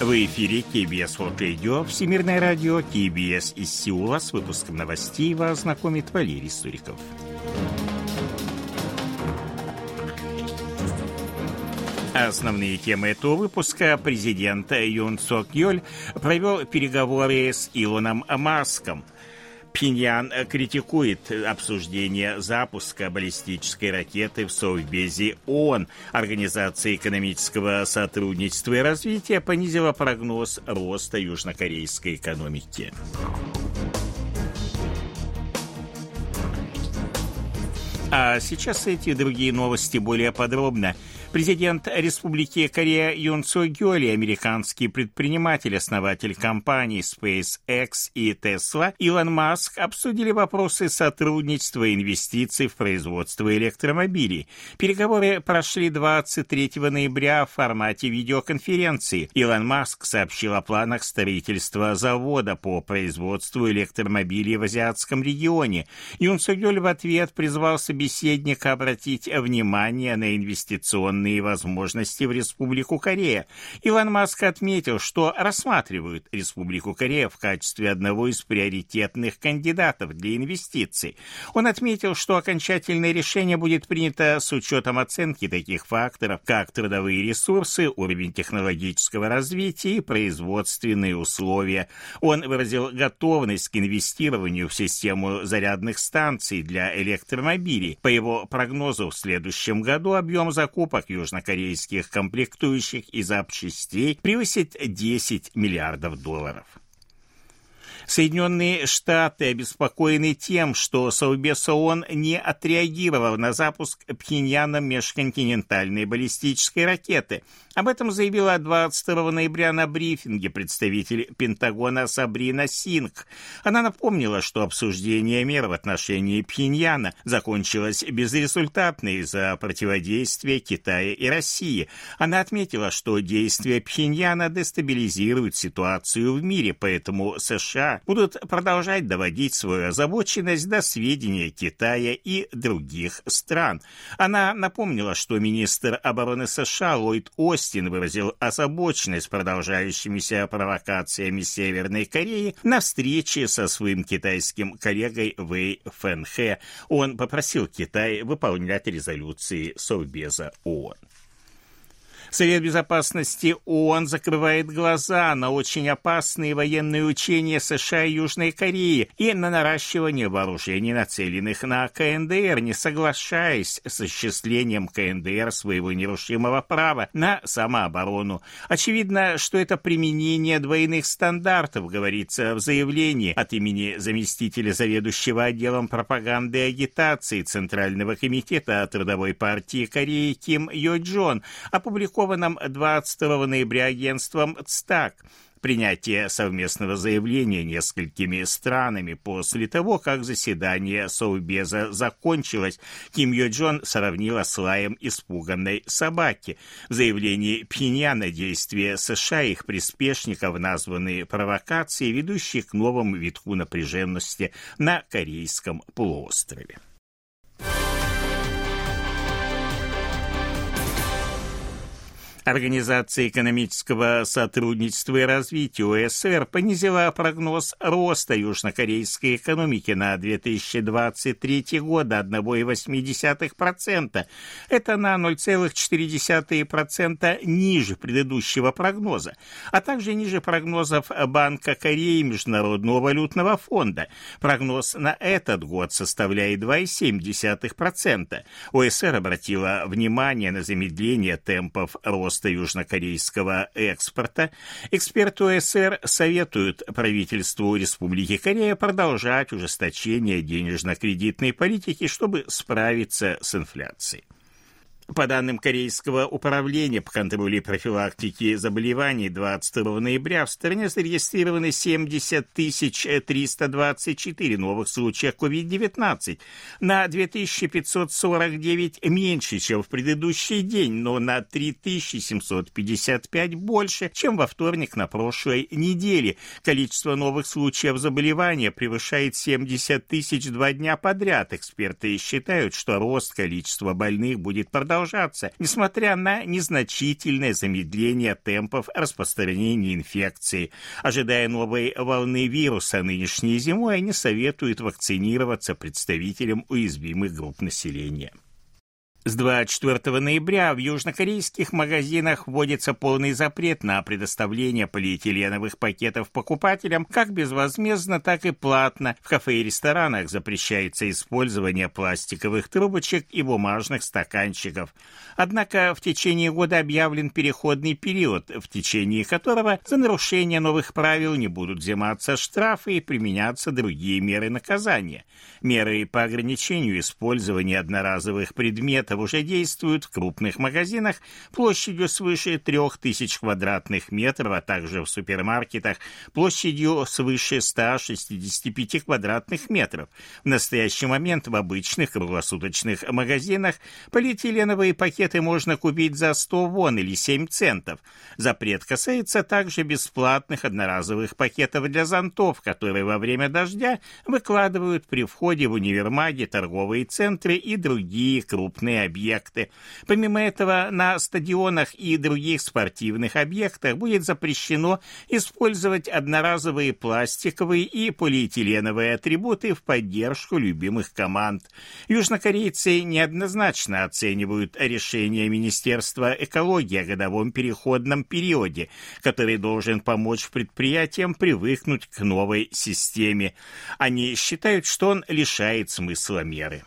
В эфире КБС World Radio, Всемирное радио, КБС из Сеула. С выпуском новостей вас знакомит Валерий Суриков. Основные темы этого выпуска президент Юн Сок Йоль провел переговоры с Илоном Маском – Пиньян критикует обсуждение запуска баллистической ракеты в Совбезе ООН. Организация экономического сотрудничества и развития понизила прогноз роста южнокорейской экономики. А сейчас эти другие новости более подробно. Президент Республики Корея Юн Цо Гёли, американский предприниматель, основатель компаний SpaceX и Tesla, Илон Маск обсудили вопросы сотрудничества и инвестиций в производство электромобилей. Переговоры прошли 23 ноября в формате видеоконференции. Илон Маск сообщил о планах строительства завода по производству электромобилей в азиатском регионе. Юн Цо Гёль в ответ призвал собеседника обратить внимание на инвестиционные инвестиционные возможности в Республику Корея. Илон Маск отметил, что рассматривают Республику Корея в качестве одного из приоритетных кандидатов для инвестиций. Он отметил, что окончательное решение будет принято с учетом оценки таких факторов, как трудовые ресурсы, уровень технологического развития и производственные условия. Он выразил готовность к инвестированию в систему зарядных станций для электромобилей. По его прогнозу, в следующем году объем закупок южнокорейских комплектующих и запчастей превысит 10 миллиардов долларов. Соединенные Штаты обеспокоены тем, что Совбез ООН не отреагировал на запуск Пхеньяном межконтинентальной баллистической ракеты. Об этом заявила 22 ноября на брифинге представитель Пентагона Сабрина Синг. Она напомнила, что обсуждение мер в отношении Пхеньяна закончилось безрезультатно из-за противодействия Китая и России. Она отметила, что действия Пхеньяна дестабилизируют ситуацию в мире, поэтому США будут продолжать доводить свою озабоченность до сведения Китая и других стран. Она напомнила, что министр обороны США Ллойд Остин выразил озабоченность продолжающимися провокациями Северной Кореи на встрече со своим китайским коллегой Вэй Фэнхэ. Он попросил Китай выполнять резолюции Совбеза ООН. Совет Безопасности ООН закрывает глаза на очень опасные военные учения США и Южной Кореи и на наращивание вооружений, нацеленных на КНДР, не соглашаясь с осуществлением КНДР своего нерушимого права на самооборону. Очевидно, что это применение двойных стандартов, говорится в заявлении от имени заместителя заведующего отделом пропаганды и агитации Центрального комитета Трудовой партии Кореи Ким Йо Джон, опубликованного опубликованном 22 ноября агентством ЦТАК принятие совместного заявления несколькими странами после того, как заседание Совбеза закончилось, Ким Йо Джон сравнила с лаем испуганной собаки. В заявлении Пхеньяна действия США и их приспешников названы провокацией, ведущие к новому витку напряженности на Корейском полуострове. Организация экономического сотрудничества и развития ОСР понизила прогноз роста южнокорейской экономики на 2023 год до 1,8%. Это на 0,4% ниже предыдущего прогноза, а также ниже прогнозов Банка Кореи и Международного валютного фонда. Прогноз на этот год составляет 2,7%. ОСР обратила внимание на замедление темпов роста роста южнокорейского экспорта, эксперты ОСР советуют правительству Республики Корея продолжать ужесточение денежно-кредитной политики, чтобы справиться с инфляцией. По данным Корейского управления по контролю и профилактике заболеваний 22 ноября в стране зарегистрированы 70 324 новых случая COVID-19, на 2549 меньше, чем в предыдущий день, но на 3755 больше, чем во вторник на прошлой неделе. Количество новых случаев заболевания превышает 70 тысяч два дня подряд. Эксперты считают, что рост количества больных будет продолжаться продолжаться, несмотря на незначительное замедление темпов распространения инфекции. Ожидая новой волны вируса нынешней зимой, они советуют вакцинироваться представителям уязвимых групп населения. С 24 ноября в южнокорейских магазинах вводится полный запрет на предоставление полиэтиленовых пакетов покупателям как безвозмездно, так и платно. В кафе и ресторанах запрещается использование пластиковых трубочек и бумажных стаканчиков. Однако в течение года объявлен переходный период, в течение которого за нарушение новых правил не будут взиматься штрафы и применяться другие меры наказания. Меры по ограничению использования одноразовых предметов уже действуют в крупных магазинах площадью свыше 3000 квадратных метров, а также в супермаркетах площадью свыше 165 квадратных метров. В настоящий момент в обычных круглосуточных магазинах полиэтиленовые пакеты можно купить за 100 вон или 7 центов. Запрет касается также бесплатных одноразовых пакетов для зонтов, которые во время дождя выкладывают при входе в универмаги, торговые центры и другие крупные объекты. Помимо этого, на стадионах и других спортивных объектах будет запрещено использовать одноразовые пластиковые и полиэтиленовые атрибуты в поддержку любимых команд. Южнокорейцы неоднозначно оценивают решение Министерства экологии о годовом переходном периоде, который должен помочь предприятиям привыкнуть к новой системе. Они считают, что он лишает смысла меры.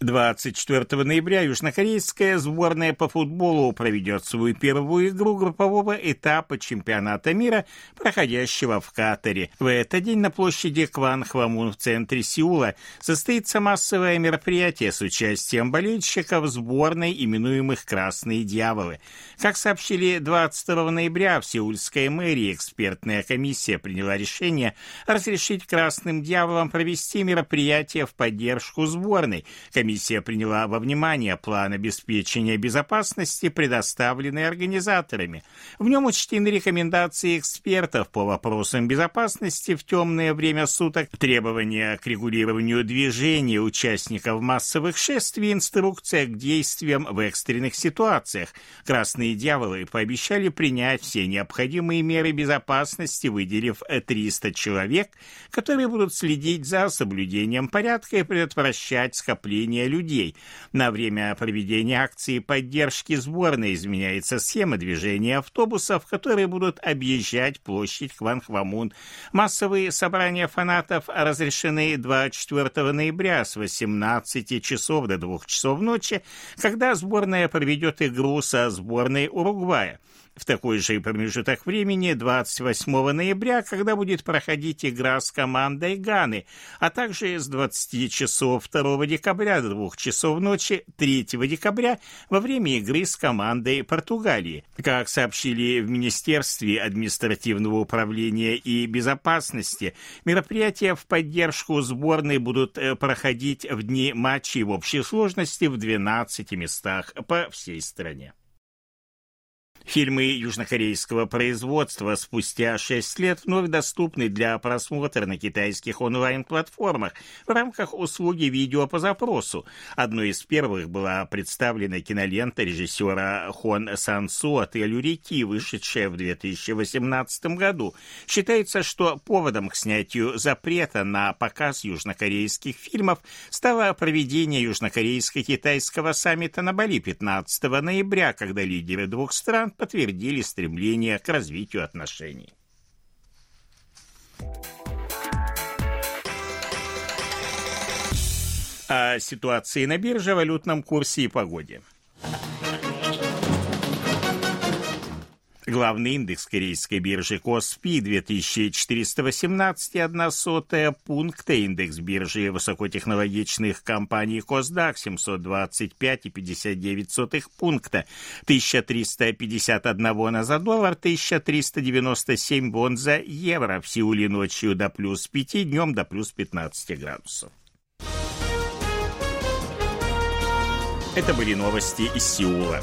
24 ноября южнокорейская сборная по футболу проведет свою первую игру группового этапа чемпионата мира, проходящего в Катаре. В этот день на площади Кван Хвамун в центре Сеула состоится массовое мероприятие с участием болельщиков сборной, именуемых «Красные дьяволы». Как сообщили 22 ноября в Сеульской мэрии, экспертная комиссия приняла решение разрешить «Красным дьяволам» провести мероприятие в поддержку сборной. Комиссия приняла во внимание план обеспечения безопасности, предоставленный организаторами. В нем учтены рекомендации экспертов по вопросам безопасности в темное время суток, требования к регулированию движения участников массовых шествий, инструкция к действиям в экстренных ситуациях. Красные дьяволы пообещали принять все необходимые меры безопасности, выделив 300 человек, которые будут следить за соблюдением порядка и предотвращать скопление скопления людей. На время проведения акции поддержки сборной изменяется схема движения автобусов, которые будут объезжать площадь Кванхвамун. Массовые собрания фанатов разрешены 24 ноября с 18 часов до 2 часов ночи, когда сборная проведет игру со сборной Уругвая в такой же промежуток времени 28 ноября, когда будет проходить игра с командой Ганы, а также с 20 часов 2 декабря 2 часов ночи 3 декабря во время игры с командой Португалии. Как сообщили в Министерстве административного управления и безопасности, мероприятия в поддержку сборной будут э, проходить в дни матчей в общей сложности в 12 местах по всей стране. Фильмы южнокорейского производства спустя шесть лет вновь доступны для просмотра на китайских онлайн-платформах в рамках услуги видео по запросу. Одной из первых была представлена кинолента режиссера Хон Сансу «Отель реки», вышедшая в 2018 году. Считается, что поводом к снятию запрета на показ южнокорейских фильмов стало проведение южнокорейско-китайского саммита на Бали 15 ноября, когда лидеры двух стран подтвердили стремление к развитию отношений. О ситуации на бирже, валютном курсе и погоде. Главный индекс корейской биржи Коспи 2418,1 пункта, индекс биржи высокотехнологичных компаний Косдак 725,59 пункта, 1351 на за доллар, 1397 вон за евро, в Сеуле ночью до плюс 5, днем до плюс 15 градусов. Это были новости из Сеула.